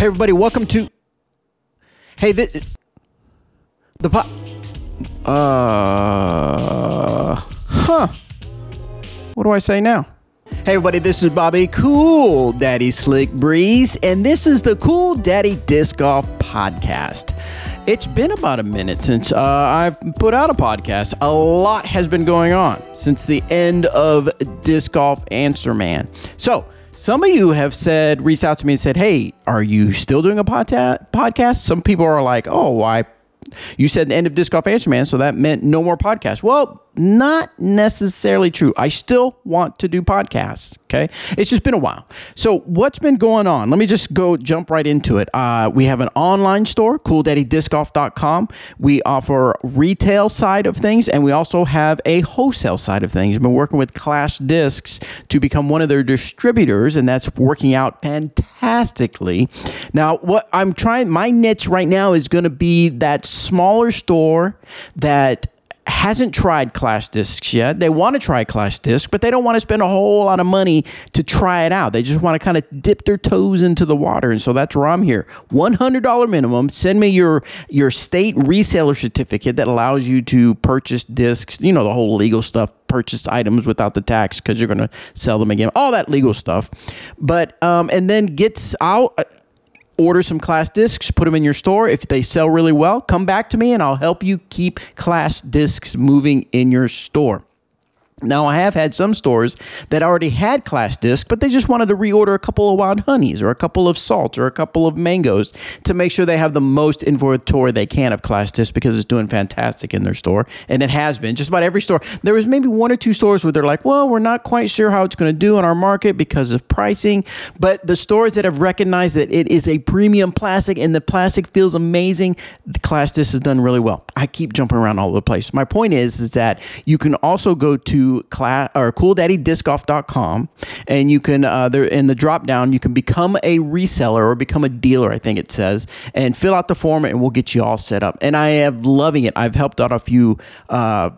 Hey, everybody, welcome to. Hey, the the po- Uh, huh. What do I say now? Hey, everybody, this is Bobby Cool Daddy Slick Breeze, and this is the Cool Daddy Disc Golf Podcast. It's been about a minute since uh, I've put out a podcast. A lot has been going on since the end of Disc Golf Answer Man. So, some of you have said, reached out to me and said, Hey, are you still doing a podta- podcast? Some people are like, Oh, I you said the end of Disc Golf Answer Man, so that meant no more podcast. Well, not necessarily true. I still want to do podcasts. Okay. It's just been a while. So, what's been going on? Let me just go jump right into it. Uh, we have an online store, cooldaddyDiscGolf.com. We offer retail side of things, and we also have a wholesale side of things. We've been working with Clash Discs to become one of their distributors, and that's working out fantastically. Now, what I'm trying, my niche right now is going to be that smaller store that hasn't tried Clash Discs yet. They want to try Clash Disc, but they don't want to spend a whole lot of money to try it out. They just want to kind of dip their toes into the water, and so that's where I'm here. One hundred dollar minimum. Send me your your state reseller certificate that allows you to purchase discs. You know the whole legal stuff. Purchase items without the tax because you're going to sell them again. All that legal stuff, but um, and then gets out order some Clash Discs, put them in your store. If they sell really well, come back to me and I'll help you keep Clash Discs moving in your store. Now, I have had some stores that already had Clash Disc, but they just wanted to reorder a couple of wild honeys or a couple of salts or a couple of mangoes to make sure they have the most inventory they can of Clash Disc because it's doing fantastic in their store. And it has been just about every store. There was maybe one or two stores where they're like, well, we're not quite sure how it's going to do in our market because of pricing. But the stores that have recognized that it is a premium plastic and the plastic feels amazing, the Clash Disc has done really well. I keep jumping around all over the place. My point is, is that you can also go to class or cooldaddyDiscGolf.com and you can uh, there in the drop down you can become a reseller or become a dealer I think it says and fill out the form and we'll get you all set up and I am loving it I've helped out a few uh,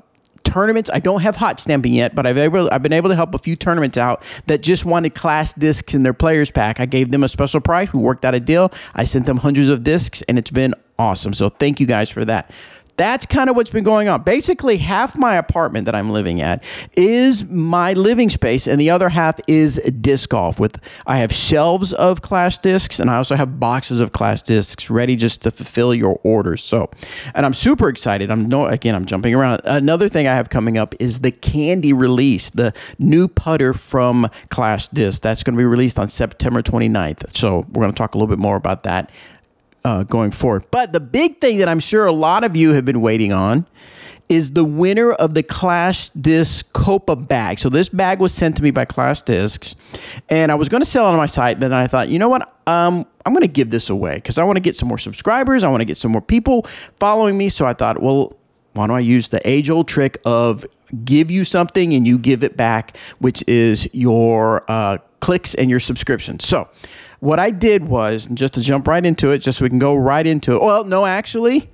tournaments. I don't have hot stamping yet, but I've able, I've been able to help a few tournaments out that just wanted Clash Discs in their players pack. I gave them a special price. We worked out a deal. I sent them hundreds of discs, and it's been awesome. So thank you guys for that that's kind of what's been going on. Basically, half my apartment that I'm living at is my living space, and the other half is disc golf. With I have shelves of Clash Discs, and I also have boxes of Clash Discs ready just to fulfill your orders. So, and I'm super excited. I'm no again, I'm jumping around. Another thing I have coming up is the Candy release, the new putter from Clash Disc. That's going to be released on September 29th. So we're going to talk a little bit more about that uh, going forward. But the big thing that I'm sure a lot of you have been waiting on is the winner of the Clash Disc Copa bag. So this bag was sent to me by Clash Discs, and I was going to sell it on my site, but then I thought, you know what? Um, I'm going to give this away because I want to get some more subscribers. I want to get some more people following me. So I thought, well, why don't I use the age old trick of give you something and you give it back, which is your uh, clicks and your subscriptions. So what I did was, just to jump right into it, just so we can go right into it. Well, no, actually,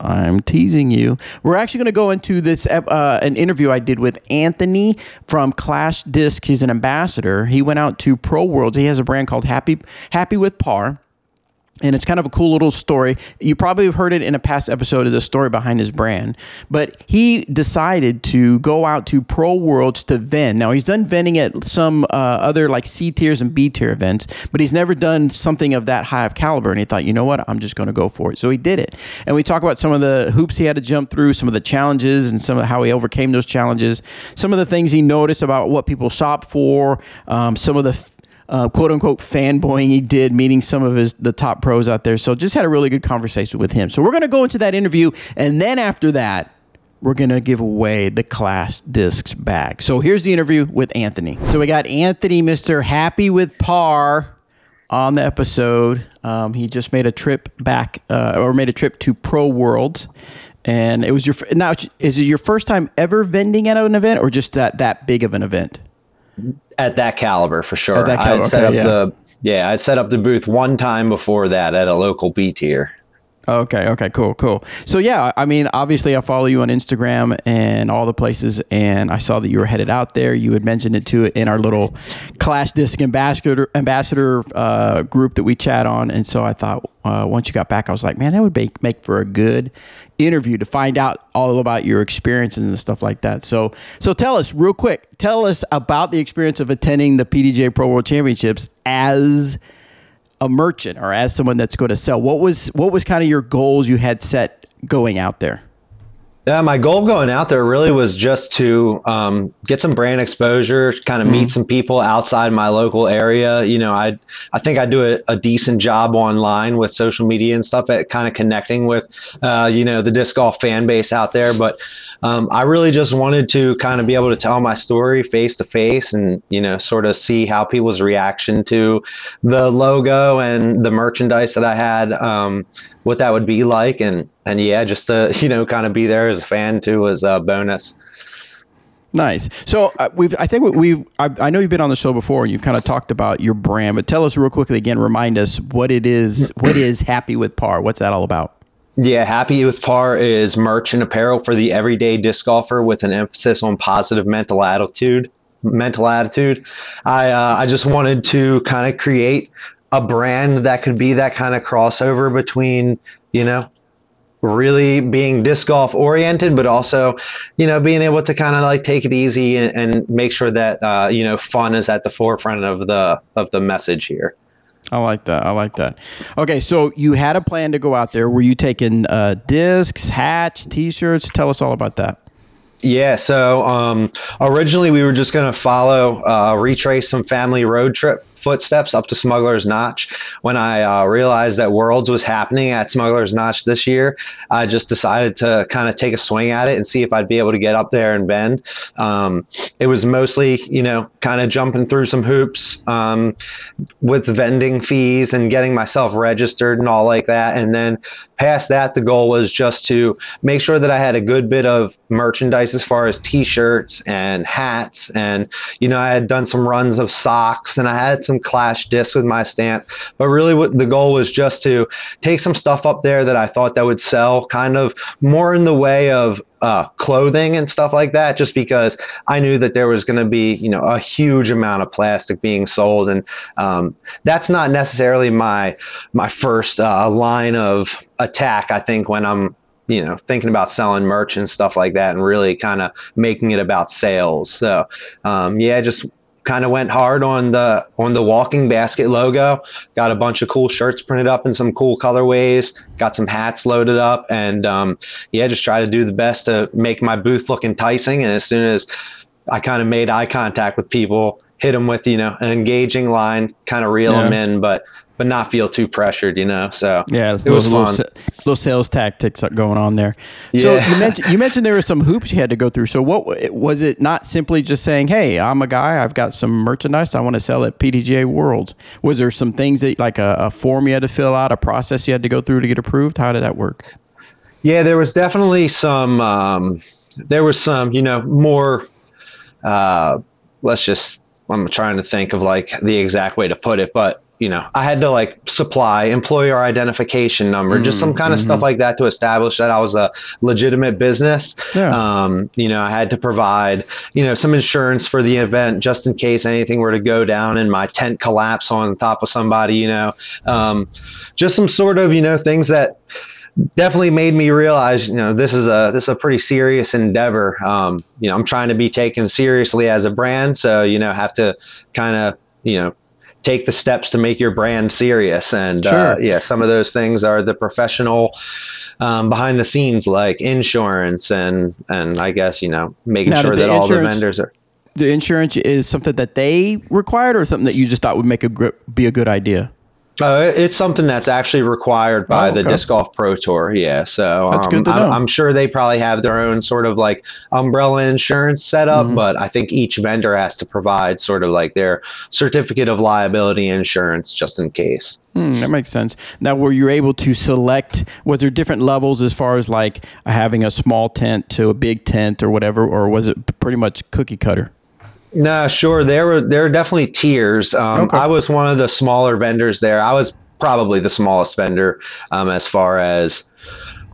I'm teasing you. We're actually going to go into this uh, an interview I did with Anthony from Clash Disc. He's an ambassador. He went out to Pro Worlds. He has a brand called Happy Happy with Par and it's kind of a cool little story. You probably have heard it in a past episode of the story behind his brand. But he decided to go out to Pro Worlds to vend. Now he's done vending at some uh, other like C tiers and B tier events, but he's never done something of that high of caliber. And he thought, you know what, I'm just going to go for it. So he did it. And we talk about some of the hoops he had to jump through, some of the challenges, and some of how he overcame those challenges. Some of the things he noticed about what people shop for. Um, some of the uh, quote unquote fanboying he did, meeting some of his the top pros out there. So just had a really good conversation with him. So we're gonna go into that interview, and then after that, we're gonna give away the Clash Discs bag. So here's the interview with Anthony. So we got Anthony, Mister Happy with Par, on the episode. Um, he just made a trip back, uh, or made a trip to Pro World. And it was your now is it your first time ever vending at an event or just that that big of an event? At that caliber for sure. Caliber, I set okay, up yeah. the yeah, I set up the booth one time before that at a local B tier. Okay. Okay. Cool. Cool. So yeah, I mean, obviously, I follow you on Instagram and all the places, and I saw that you were headed out there. You had mentioned it too in our little Clash Disc ambassador ambassador uh, group that we chat on, and so I thought uh, once you got back, I was like, man, that would make make for a good interview to find out all about your experiences and stuff like that. So, so tell us real quick. Tell us about the experience of attending the PDGA Pro World Championships as a merchant or as someone that's going to sell what was what was kind of your goals you had set going out there yeah, my goal going out there really was just to um, get some brand exposure, kind of mm-hmm. meet some people outside my local area. You know, I I think I do a, a, decent job online with social media and stuff at kind of connecting with, uh, you know, the disc golf fan base out there. But um, I really just wanted to kind of be able to tell my story face to face and, you know, sort of see how people's reaction to the logo and the merchandise that I had, um, what that would be like. And, and yeah, just to, you know, kind of be there as a fan too was a bonus. Nice. So uh, we've, I think we've, I, I, know you've been on the show before and you've kind of talked about your brand, but tell us real quickly again, remind us what it is, what is Happy with Par? What's that all about? Yeah, Happy with Par is merch and apparel for the everyday disc golfer with an emphasis on positive mental attitude. Mental attitude. I uh, I just wanted to kind of create a brand that could be that kind of crossover between you know really being disc golf oriented, but also, you know, being able to kind of like take it easy and, and make sure that uh, you know fun is at the forefront of the of the message here. I like that. I like that. Okay, so you had a plan to go out there. Were you taking uh, discs, hats, T-shirts? Tell us all about that. Yeah, so um, originally we were just going to follow, uh, retrace some family road trip footsteps up to Smuggler's Notch. When I uh, realized that Worlds was happening at Smuggler's Notch this year, I just decided to kind of take a swing at it and see if I'd be able to get up there and bend. Um, it was mostly, you know, kind of jumping through some hoops um, with vending fees and getting myself registered and all like that. And then past that, the goal was just to make sure that I had a good bit of merchandise as far as t-shirts and hats. And, you know, I had done some runs of socks and I had some some clash discs with my stamp. But really, what the goal was just to take some stuff up there that I thought that would sell, kind of more in the way of uh, clothing and stuff like that, just because I knew that there was going to be, you know, a huge amount of plastic being sold, and um, that's not necessarily my my first uh, line of attack. I think when I'm you know thinking about selling merch and stuff like that and really kind of making it about sales so um, yeah just kind of went hard on the on the walking basket logo. Got a bunch of cool shirts printed up in some cool colorways. Got some hats loaded up and um, yeah just try to do the best to make my booth look enticing. And as soon as i kind of made eye contact with people hit them with you know an engaging line kind of reel yeah. them in. But but not feel too pressured, you know. So yeah, it was little, fun. Little sales tactics going on there. Yeah. So you mentioned you mentioned there were some hoops you had to go through. So what was it? Not simply just saying, "Hey, I'm a guy. I've got some merchandise. I want to sell at PDGA Worlds." Was there some things that like a, a form you had to fill out, a process you had to go through to get approved? How did that work? Yeah, there was definitely some. Um, there was some, you know, more. Uh, let's just. I'm trying to think of like the exact way to put it, but you know, I had to like supply employer identification number, mm, just some kind of mm-hmm. stuff like that to establish that I was a legitimate business. Yeah. Um, you know, I had to provide, you know, some insurance for the event just in case anything were to go down and my tent collapse on top of somebody, you know, um, just some sort of, you know, things that definitely made me realize, you know, this is a this is a pretty serious endeavor. Um, you know, I'm trying to be taken seriously as a brand, so you know, have to kind of you know take the steps to make your brand serious. And uh, sure. uh, yeah, some of those things are the professional um, behind the scenes, like insurance and and I guess you know making now, sure that all the vendors are. The insurance is something that they required, or something that you just thought would make a be a good idea. Uh, it's something that's actually required by oh, okay. the disc golf pro tour. Yeah, so um, I'm, I'm, sure they probably have their own sort of like umbrella insurance setup, mm-hmm. but I think each vendor has to provide sort of like their certificate of liability insurance just in case. Hmm, that makes sense. Now, were you able to select? Was there different levels as far as like having a small tent to a big tent or whatever, or was it pretty much cookie cutter? No, sure. There were there are definitely tiers. Um, okay. I was one of the smaller vendors there. I was probably the smallest vendor um, as far as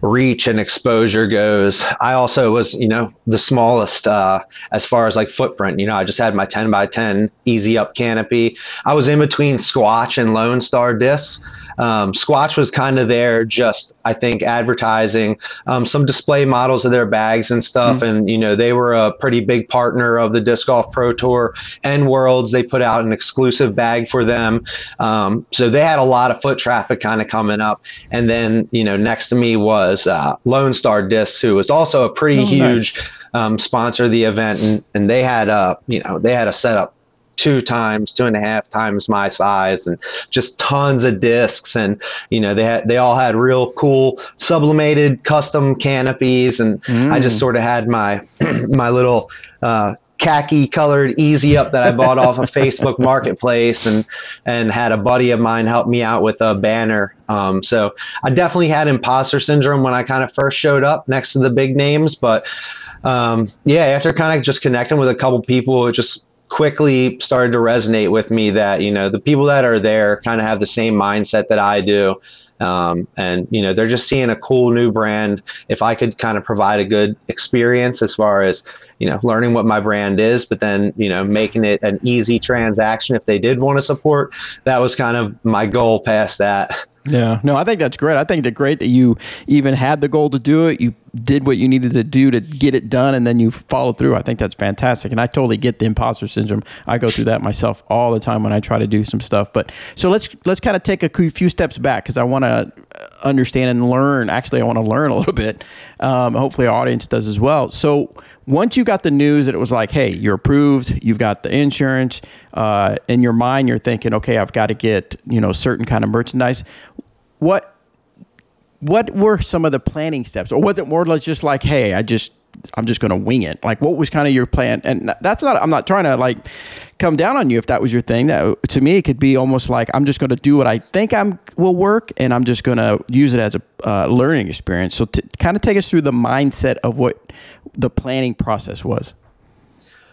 reach and exposure goes. I also was, you know, the smallest uh, as far as like footprint. You know, I just had my 10 by 10 easy up canopy. I was in between Squatch and Lone Star discs. Um, Squatch was kind of there, just I think advertising um, some display models of their bags and stuff. Mm-hmm. And you know, they were a pretty big partner of the Disc Golf Pro Tour and Worlds. They put out an exclusive bag for them, um, so they had a lot of foot traffic kind of coming up. And then you know, next to me was uh, Lone Star Discs, who was also a pretty oh, huge. Nice. Um, sponsor of the event, and, and they had a you know they had a setup two times, two and a half times my size, and just tons of discs. And you know, they had they all had real cool sublimated custom canopies, and mm. I just mm. sort of had my my little. Uh, khaki colored easy up that I bought off of Facebook Marketplace and and had a buddy of mine help me out with a banner. Um, so I definitely had imposter syndrome when I kind of first showed up next to the big names, but um, yeah, after kind of just connecting with a couple people, it just quickly started to resonate with me that you know the people that are there kind of have the same mindset that I do. Um, and you know they're just seeing a cool new brand if i could kind of provide a good experience as far as you know learning what my brand is but then you know making it an easy transaction if they did want to support that was kind of my goal past that yeah, no, I think that's great. I think it's great that you even had the goal to do it. You did what you needed to do to get it done, and then you followed through. I think that's fantastic, and I totally get the imposter syndrome. I go through that myself all the time when I try to do some stuff. But so let's let's kind of take a few steps back because I want to understand and learn. Actually, I want to learn a little bit. Um, hopefully, our audience does as well. So once you got the news that it was like, hey, you're approved, you've got the insurance, uh, in your mind, you're thinking, okay, I've got to get you know certain kind of merchandise. What what were some of the planning steps, or was it more or less just like, hey, I just I'm just going to wing it? Like, what was kind of your plan? And that's not I'm not trying to like come down on you if that was your thing. That to me, it could be almost like I'm just going to do what I think I'm will work, and I'm just going to use it as a uh, learning experience. So, to kind of take us through the mindset of what the planning process was.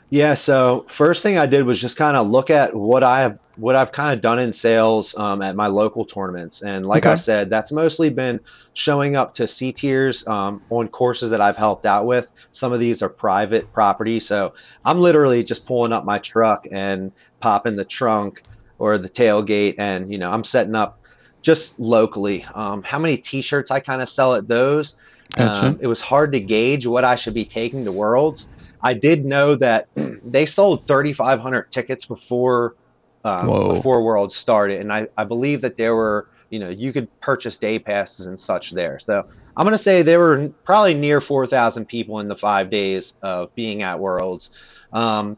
Yeah. So first thing I did was just kind of look at what I have, what I've kind of done in sales um, at my local tournaments, and like okay. I said, that's mostly been showing up to C tiers um, on courses that I've helped out with. Some of these are private property, so I'm literally just pulling up my truck and popping the trunk or the tailgate, and you know I'm setting up just locally. Um, how many T-shirts I kind of sell at those? Gotcha. Um, it was hard to gauge what I should be taking to Worlds I did know that they sold 3,500 tickets before um, before World started, and I, I believe that there were you know you could purchase day passes and such there. So I'm gonna say there were probably near 4,000 people in the five days of being at Worlds. Um,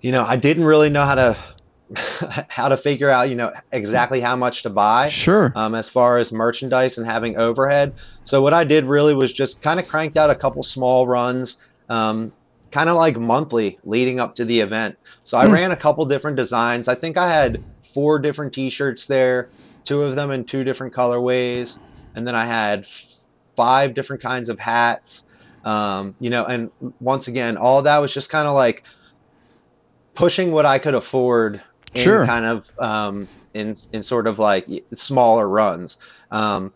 you know, I didn't really know how to how to figure out you know exactly how much to buy sure um, as far as merchandise and having overhead so what i did really was just kind of cranked out a couple small runs um, kind of like monthly leading up to the event. So I mm. ran a couple different designs. I think I had four different t-shirts there, two of them in two different colorways, and then I had five different kinds of hats. Um, you know, and once again, all that was just kind of like pushing what I could afford in sure. kind of um, in in sort of like smaller runs. Um,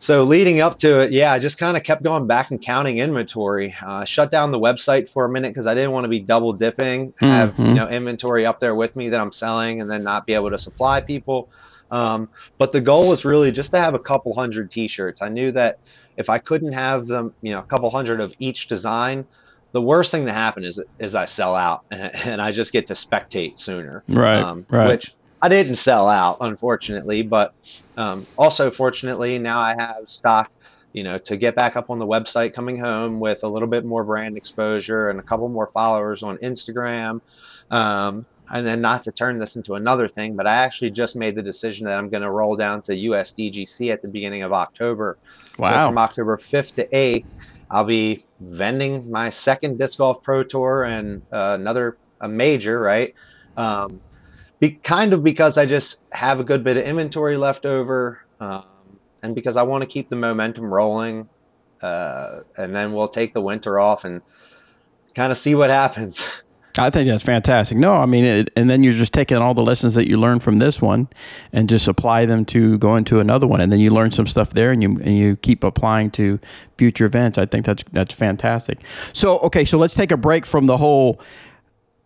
so leading up to it, yeah, I just kind of kept going back and counting inventory. Uh, shut down the website for a minute because I didn't want to be double dipping, mm-hmm. have you know inventory up there with me that I'm selling, and then not be able to supply people. Um, but the goal was really just to have a couple hundred T-shirts. I knew that if I couldn't have them, you know, a couple hundred of each design, the worst thing to happen is is I sell out and, and I just get to spectate sooner. Right. Um, right. Which I didn't sell out, unfortunately, but um, also fortunately now I have stock, you know, to get back up on the website coming home with a little bit more brand exposure and a couple more followers on Instagram. Um, and then not to turn this into another thing, but I actually just made the decision that I'm going to roll down to USDGC at the beginning of October. Wow. So from October 5th to 8th, I'll be vending my second disc golf pro tour and uh, another a major, right? Um, be, kind of because I just have a good bit of inventory left over, um, and because I want to keep the momentum rolling, uh, and then we'll take the winter off and kind of see what happens. I think that's fantastic. No, I mean, it, and then you're just taking all the lessons that you learned from this one, and just apply them to go into another one, and then you learn some stuff there, and you and you keep applying to future events. I think that's that's fantastic. So okay, so let's take a break from the whole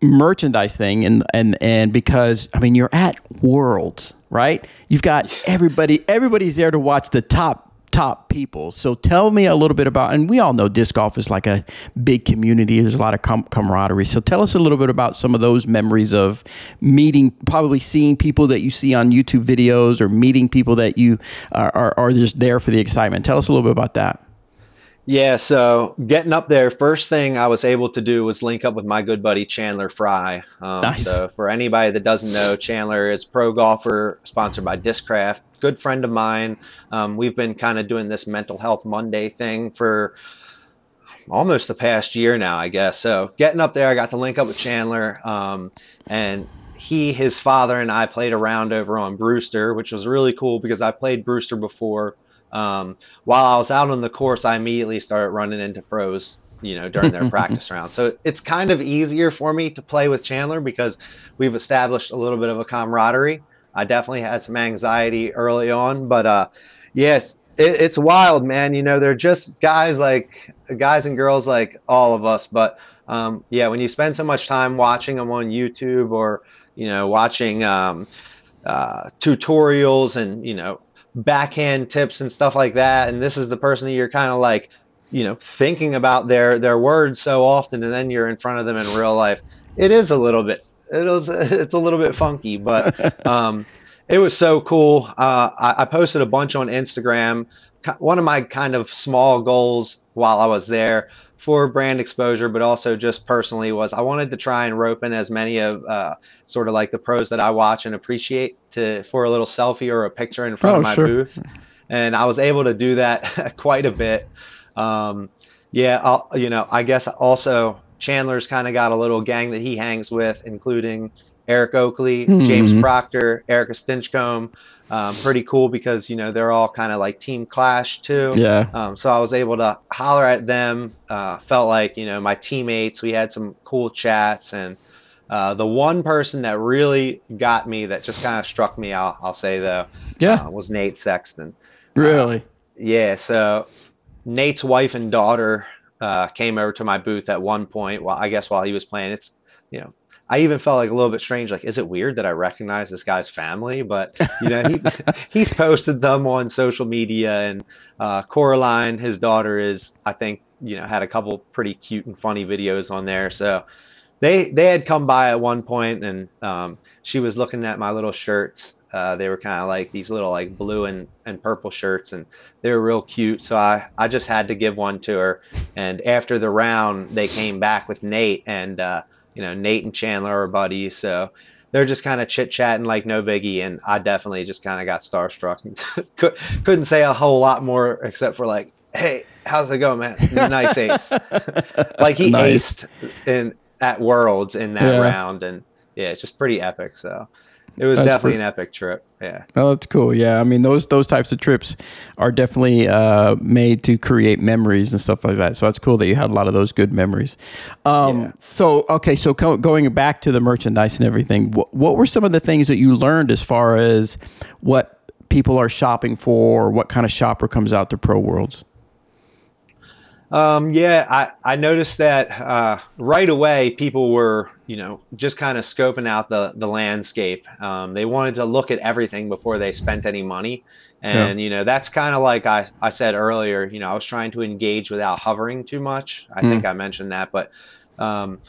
merchandise thing, and and and because I mean, you're at Worlds, right? You've got everybody. Everybody's there to watch the top top people. So tell me a little bit about, and we all know disc golf is like a big community. There's a lot of com- camaraderie. So tell us a little bit about some of those memories of meeting, probably seeing people that you see on YouTube videos or meeting people that you are, are, are just there for the excitement. Tell us a little bit about that. Yeah, so getting up there, first thing I was able to do was link up with my good buddy Chandler Fry. Um, nice. So for anybody that doesn't know, Chandler is pro golfer, sponsored by Discraft good friend of mine. Um, we've been kind of doing this mental health Monday thing for almost the past year now, I guess. So getting up there, I got to link up with Chandler, um, and he, his father, and I played around over on Brewster, which was really cool because I played Brewster before. Um, while I was out on the course, I immediately started running into pros, you know, during their practice round. So it's kind of easier for me to play with Chandler because we've established a little bit of a camaraderie. I definitely had some anxiety early on, but uh, yes, it, it's wild, man. You know, they're just guys like guys and girls like all of us. But um, yeah, when you spend so much time watching them on YouTube or you know watching um, uh, tutorials and you know backhand tips and stuff like that, and this is the person that you're kind of like you know thinking about their their words so often, and then you're in front of them in real life. It is a little bit it was it's a little bit funky, but um, it was so cool. Uh, I, I, posted a bunch on Instagram. One of my kind of small goals while I was there for brand exposure, but also just personally was I wanted to try and rope in as many of uh, sort of like the pros that I watch and appreciate to for a little selfie or a picture in front oh, of my sure. booth, and I was able to do that quite a bit. Um, yeah, I'll, you know, I guess also Chandler's kind of got a little gang that he hangs with, including Eric Oakley, mm-hmm. James Proctor, Erica Stinchcomb. Um, pretty cool because you know they're all kind of like team clash too. Yeah. Um, so I was able to holler at them. Uh, felt like you know my teammates. We had some cool chats, and uh, the one person that really got me, that just kind of struck me, I'll, I'll say though, yeah, uh, was Nate Sexton. Really? yeah. So Nate's wife and daughter uh, came over to my booth at one point. While I guess while he was playing, it's you know I even felt like a little bit strange. Like, is it weird that I recognize this guy's family? But you know, he he's posted them on social media, and uh, Coraline, his daughter, is I think you know had a couple pretty cute and funny videos on there. So they they had come by at one point, and um, she was looking at my little shirts uh, they were kind of like these little like blue and, and purple shirts, and they were real cute. So I, I just had to give one to her. And after the round, they came back with Nate, and uh, you know Nate and Chandler are buddies, so they're just kind of chit chatting like no biggie. And I definitely just kind of got starstruck. Could, couldn't say a whole lot more except for like, hey, how's it going, man? Nice ace. like he nice. aced in at Worlds in that yeah. round, and yeah, it's just pretty epic. So it was that's definitely pretty, an epic trip. Yeah. Oh, that's cool. Yeah. I mean, those those types of trips are definitely uh, made to create memories and stuff like that. So that's cool that you had a lot of those good memories. Um, yeah. So okay, so co- going back to the merchandise and everything, wh- what were some of the things that you learned as far as what people are shopping for, or what kind of shopper comes out to Pro Worlds? Um, yeah, I, I noticed that uh, right away people were, you know, just kind of scoping out the, the landscape. Um, they wanted to look at everything before they spent any money. And, yeah. you know, that's kind of like I, I said earlier, you know, I was trying to engage without hovering too much. I mm. think I mentioned that, but um,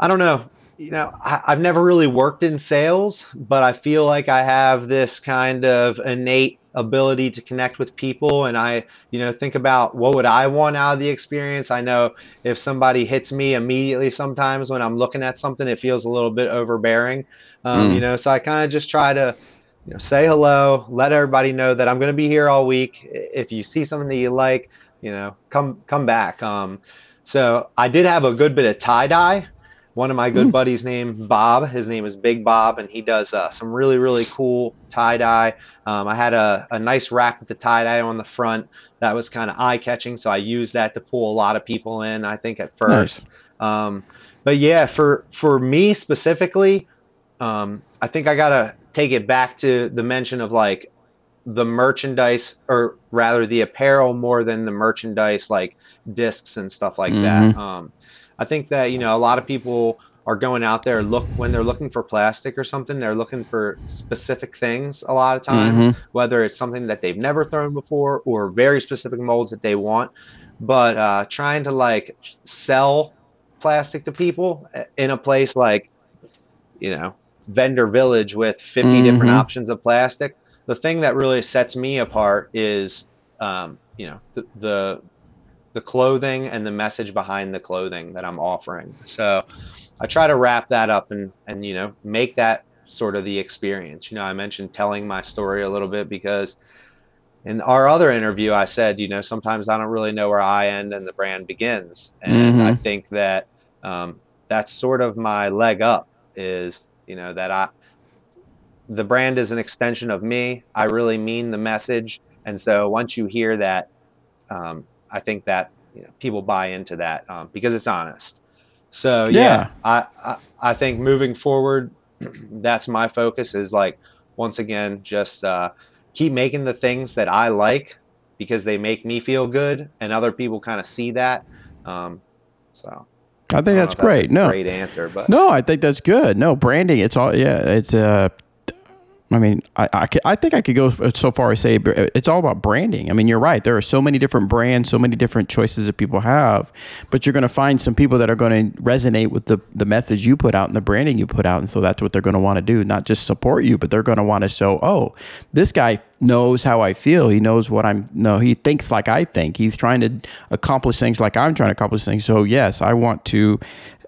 I don't know. You know, I, I've never really worked in sales, but I feel like I have this kind of innate ability to connect with people. And i you know think about what would i want out of the experience. I know if somebody hits me immediately sometimes when i'm looking at something it feels a little bit overbearing. Um, mm. you know so i kind of just try to you know say hello let everybody know that i'm going to be here all week. If you see something that you like you know come come back. Um, so i did have a good bit of tie dye one of my good mm. buddies named Bob. His name is Big Bob, and he does uh, some really, really cool tie dye. Um, I had a, a nice rack with the tie dye on the front that was kind of eye catching, so I used that to pull a lot of people in. I think at first. Nice. Um, but yeah, for for me specifically, um, I think I gotta take it back to the mention of like the merchandise, or rather the apparel, more than the merchandise, like discs and stuff like mm-hmm. that. Um, I think that you know a lot of people are going out there look when they're looking for plastic or something they're looking for specific things a lot of times mm-hmm. whether it's something that they've never thrown before or very specific molds that they want but uh, trying to like sell plastic to people in a place like you know vendor village with 50 mm-hmm. different options of plastic the thing that really sets me apart is um, you know the, the the clothing and the message behind the clothing that I'm offering. So I try to wrap that up and and you know make that sort of the experience. You know, I mentioned telling my story a little bit because in our other interview I said, you know, sometimes I don't really know where I end and the brand begins, and mm-hmm. I think that um, that's sort of my leg up is you know that I the brand is an extension of me. I really mean the message, and so once you hear that, um, I think that you know, people buy into that um, because it's honest. So yeah, yeah I, I, I think moving forward, that's my focus is like once again just uh, keep making the things that I like because they make me feel good and other people kind of see that. Um, so I think I that's great. That's no great answer, but no, I think that's good. No branding. It's all yeah. It's uh I mean, I, I, I, think I could go uh, so far as say uh, it's all about branding. I mean, you're right. There are so many different brands, so many different choices that people have, but you're going to find some people that are going to resonate with the, the methods you put out and the branding you put out. And so that's what they're going to want to do, not just support you, but they're going to want to show, oh, this guy knows how I feel. He knows what I'm, no, he thinks like I think. He's trying to accomplish things like I'm trying to accomplish things. So, yes, I want to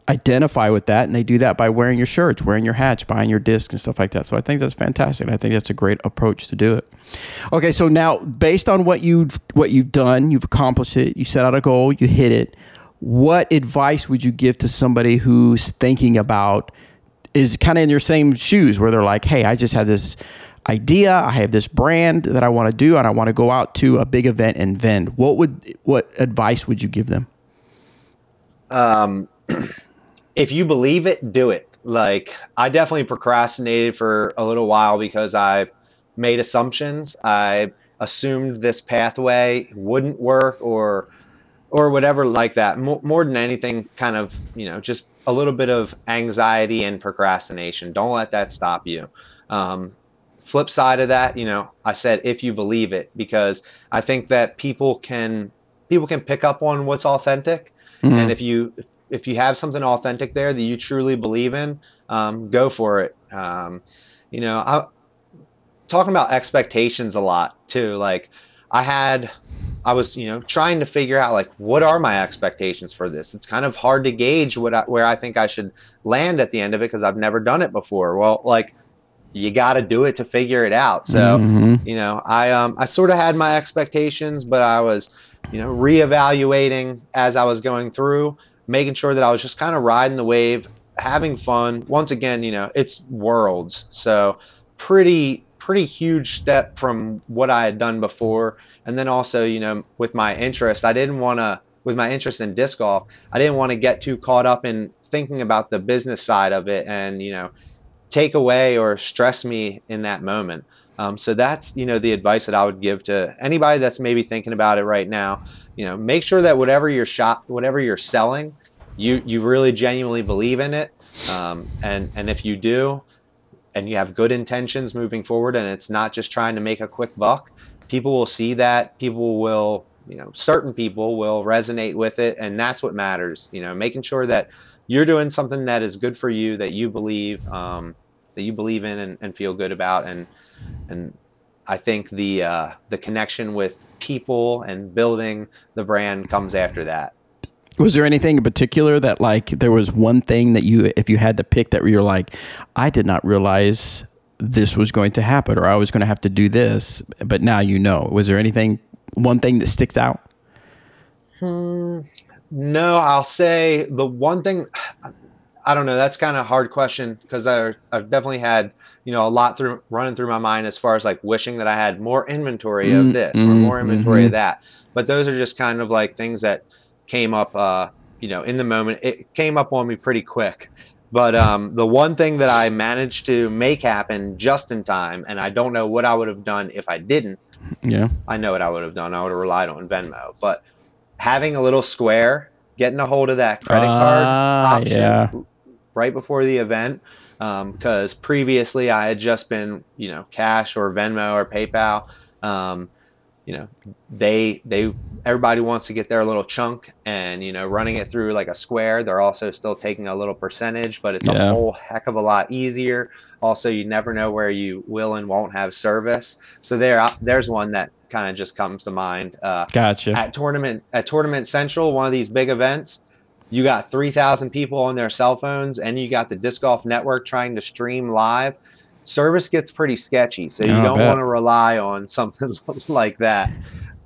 identify with that and they do that by wearing your shirts wearing your hats buying your discs and stuff like that. So i think that's fantastic i think that's a great approach to do it. Okay so now based on what you've what you've done you've accomplished it you set out a goal you hit it what advice would you give to somebody who's thinking about is kind of in your same shoes where they're like hey i just had this idea i have this brand that i want to do and i want to go out to a big event and vend. What would what advice would you give them? Um if you believe it, do it. Like I definitely procrastinated for a little while because I made assumptions. I assumed this pathway wouldn't work or or whatever like that. More, more than anything, kind of you know just a little bit of anxiety and procrastination. Don't let that stop you. Um, flip side of that, you know, I said if you believe it because I think that people can people can pick up on what's authentic, mm-hmm. and if you if you have something authentic there that you truly believe in, um, go for it. Um, you know, I talking about expectations a lot too. Like I had, I was, you know, trying to figure out like what are my expectations for this. It's kind of hard to gauge what I, where I think I should land at the end of it because I've never done it before. Well, like you got to do it to figure it out. So, mm-hmm. you know, I um I sort of had my expectations, but I was, you know, reevaluating as I was going through making sure that I was just kind of riding the wave, having fun. Once again, you know, it's worlds. So pretty pretty huge step from what I had done before. And then also, you know, with my interest, I didn't want to with my interest in disc golf, I didn't want to get too caught up in thinking about the business side of it and, you know, take away or stress me in that moment. Um, so that's you know the advice that I would give to anybody that's maybe thinking about it right now. You know, make sure that whatever you're shop, whatever you're selling, you you really genuinely believe in it. Um, and and if you do, and you have good intentions moving forward, and it's not just trying to make a quick buck, people will see that. People will you know certain people will resonate with it, and that's what matters. You know, making sure that you're doing something that is good for you, that you believe um, that you believe in and, and feel good about, and and I think the uh, the connection with people and building the brand comes after that. Was there anything in particular that like there was one thing that you if you had to pick that you're like I did not realize this was going to happen or I was going to have to do this but now you know. Was there anything one thing that sticks out? Hmm, no, I'll say the one thing I don't know, that's kind of a hard question because I I've definitely had you know a lot through running through my mind as far as like wishing that I had more inventory of mm, this mm, or more inventory mm-hmm. of that. But those are just kind of like things that came up uh, you know, in the moment, it came up on me pretty quick. But um, the one thing that I managed to make happen just in time, and I don't know what I would have done if I didn't. Yeah. I know what I would have done. I would have relied on Venmo. But having a little square, getting a hold of that credit card Ah, option yeah. right before the event, because previously I had just been, you know, cash or Venmo or PayPal. Um, you know, they they everybody wants to get their little chunk, and you know, running it through like a square, they're also still taking a little percentage, but it's Yeah. a whole heck of a lot easier. Also, you never know where you will and won't have service. So there, there's one that kind of just comes to mind. Uh, Gotcha. at tournament at tournament central one of these big events you got 3000 people on their cell phones and you got the disc golf network trying to stream live service gets pretty sketchy so you Oh, don't want to rely on something like that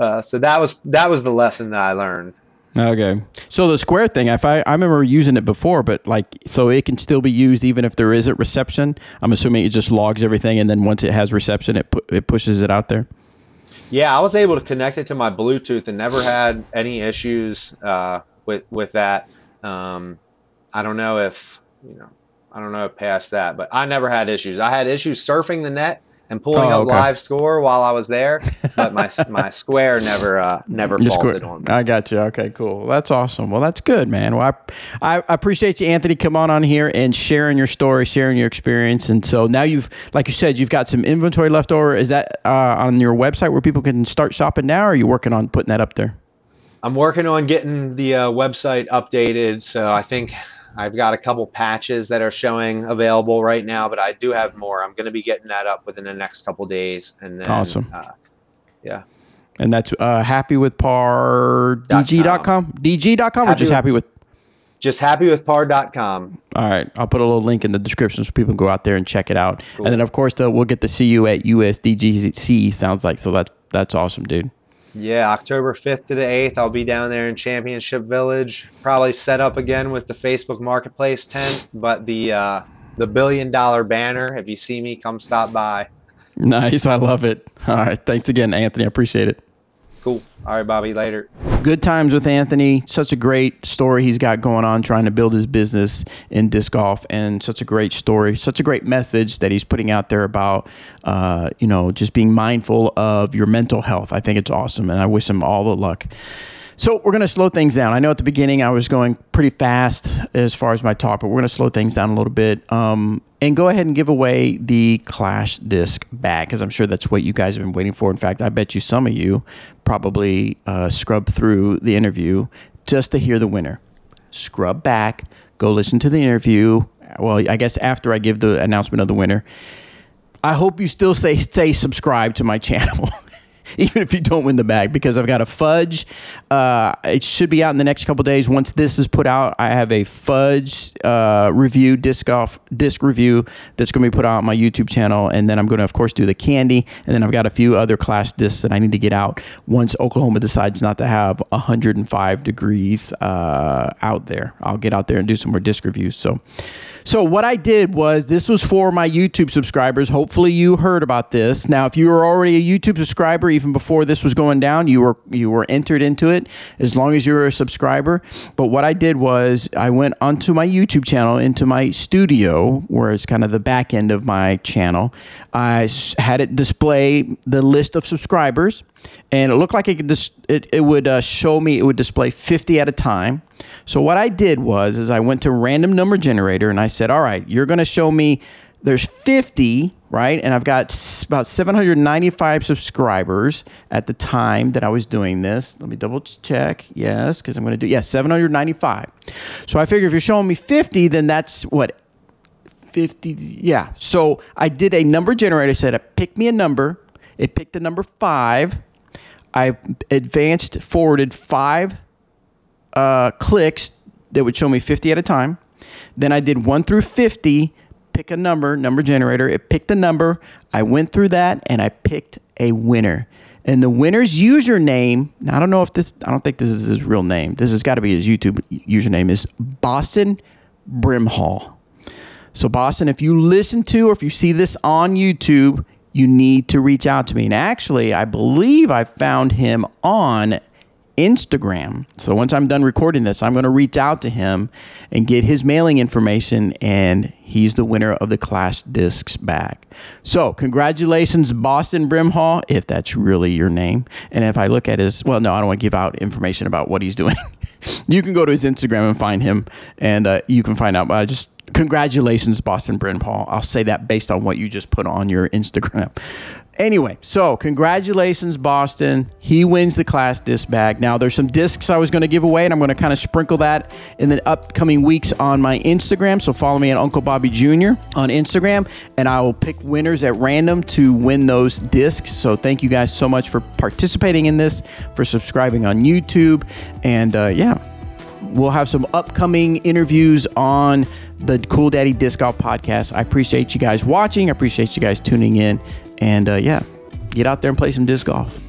uh, so that was that was the lesson that i learned Okay. So the square thing, if I, I remember using it before, but like, so it can still be used even if there isn't reception. I'm assuming it just logs everything, and then once it has reception, it pu- it pushes it out there. yeah i was able to connect it to my bluetooth and never had any issues uh, with with that um, i don't know if you know i don't know past that but i never had issues i had issues surfing the net and pulling Oh, up okay. live score while i was there but my my square never uh, never Just faulted quick- on me I got you. Okay, cool. That's awesome. Well, that's good, man. Well, I, I, I appreciate you, Anthony, come on on here and sharing your story, sharing your experience. And so now you've, like you said, you've got some inventory left over. Is that uh, on your website where people can start shopping now, or are you working on putting that up there? I'm working on getting the uh, website updated so i think i've got a couple patches that are showing available right now but i do have more i'm going to be getting that up within the next couple days and then Awesome. uh, yeah And that's uh, happy with par dg.com, or Happy just with- happy with. just happywithpar.com All right, I'll put a little link in the description so people can go out there and check it out. And then, of course, the, we'll get to see you at USDGC. Sounds like so. That's that's awesome, dude. Yeah, October 5th to the 8th, I'll be down there in Championship Village. Probably set up again with the Facebook Marketplace tent, but the uh, the billion dollar banner. If you see me, come stop by. Nice, I love it. All right, thanks again, Anthony. I appreciate it. Cool. All right, Bobby. Later. Good times with Anthony. Such a great story he's got going on trying to build his business in disc golf, and such a great story, such a great message that he's putting out there about, uh, you know, just being mindful of your mental health. I think it's awesome, and I wish him all the luck. So we're going to slow things down. I know at the beginning I was going pretty fast as far as my talk, but we're going to slow things down a little bit um, and go ahead and give away the Clash disc bag because I'm sure that's what you guys have been waiting for. In fact, I bet you some of you probably uh, through the interview just to hear the winner. Scrub back, go listen to the interview. Well, I guess after I give the announcement of the winner. I hope you still say stay subscribed to my channel. Even if you don't win the bag, because I've got a fudge. Uh, it should be out in the next couple days. Once this is put out, I have a fudge uh, review, disc off disc review that's going to be put out on my YouTube channel, and then I'm going to, of course, do the candy, and then I've got a few other Clash Discs that I need to get out once Oklahoma decides not to have 105 degrees uh, out there. I'll get out there and do some more disc reviews. So. So what I did was this was for my YouTube subscribers. Hopefully you heard about this. Now, if you were already a YouTube subscriber even before this was going down, you were you were entered into it as long as you were a subscriber. But what I did was I went onto my YouTube channel into my studio where it's kind of the back end of my channel. I had it display the list of subscribers and it looked like it could dis- it, it would uh, show me it would display 50 at a time so what i did was is i went to random number generator and i said all right you're going to show me there's 50 right? And i've got about 795 subscribers at the time that i was doing this. Let me double check. Yes because i'm going to do yes 795 so i figure if you're showing me 50 then that's what 50 yeah. So i did a number generator. Said pick me a number. It picked the number five. I advanced forwarded five uh, clicks that would show me 50 at a time. Then i did 1 through 50 pick a number number generator it picked a number. I went through that and i picked a winner. And the winner's username now i don't know if this i don't think this is his real name. This has got to be his youtube username is boston brimhall. So, Boston, if you listen to or if you see this on YouTube, you need to reach out to me. And actually, I believe I found him on Instagram. So once I'm done recording this, I'm going to reach out to him and get his mailing information, and he's the winner of the Clash Discs bag. So congratulations, Boston Brimhall, if that's really your name. And if I look at his, well, no, I don't want to give out information about what he's doing. you can go to his Instagram and find him, and uh, you can find out. But I just congratulations, Boston Brimhall. I'll say that based on what you just put on your Instagram. Anyway, so congratulations, Boston. He wins the Clash Disc bag. Now, there's some discs I was going to give away, and I'm going to kind of sprinkle that in the upcoming weeks on my Instagram. So follow me at Uncle Bobby Jr. on Instagram, and I will pick winners at random to win those discs. So thank you guys so much for participating in this, for subscribing on YouTube, and uh, yeah, we'll have some upcoming interviews on the Cool Daddy Disc Golf podcast. I appreciate you guys watching. I appreciate you guys tuning in. And uh, yeah, get out there and play some disc golf.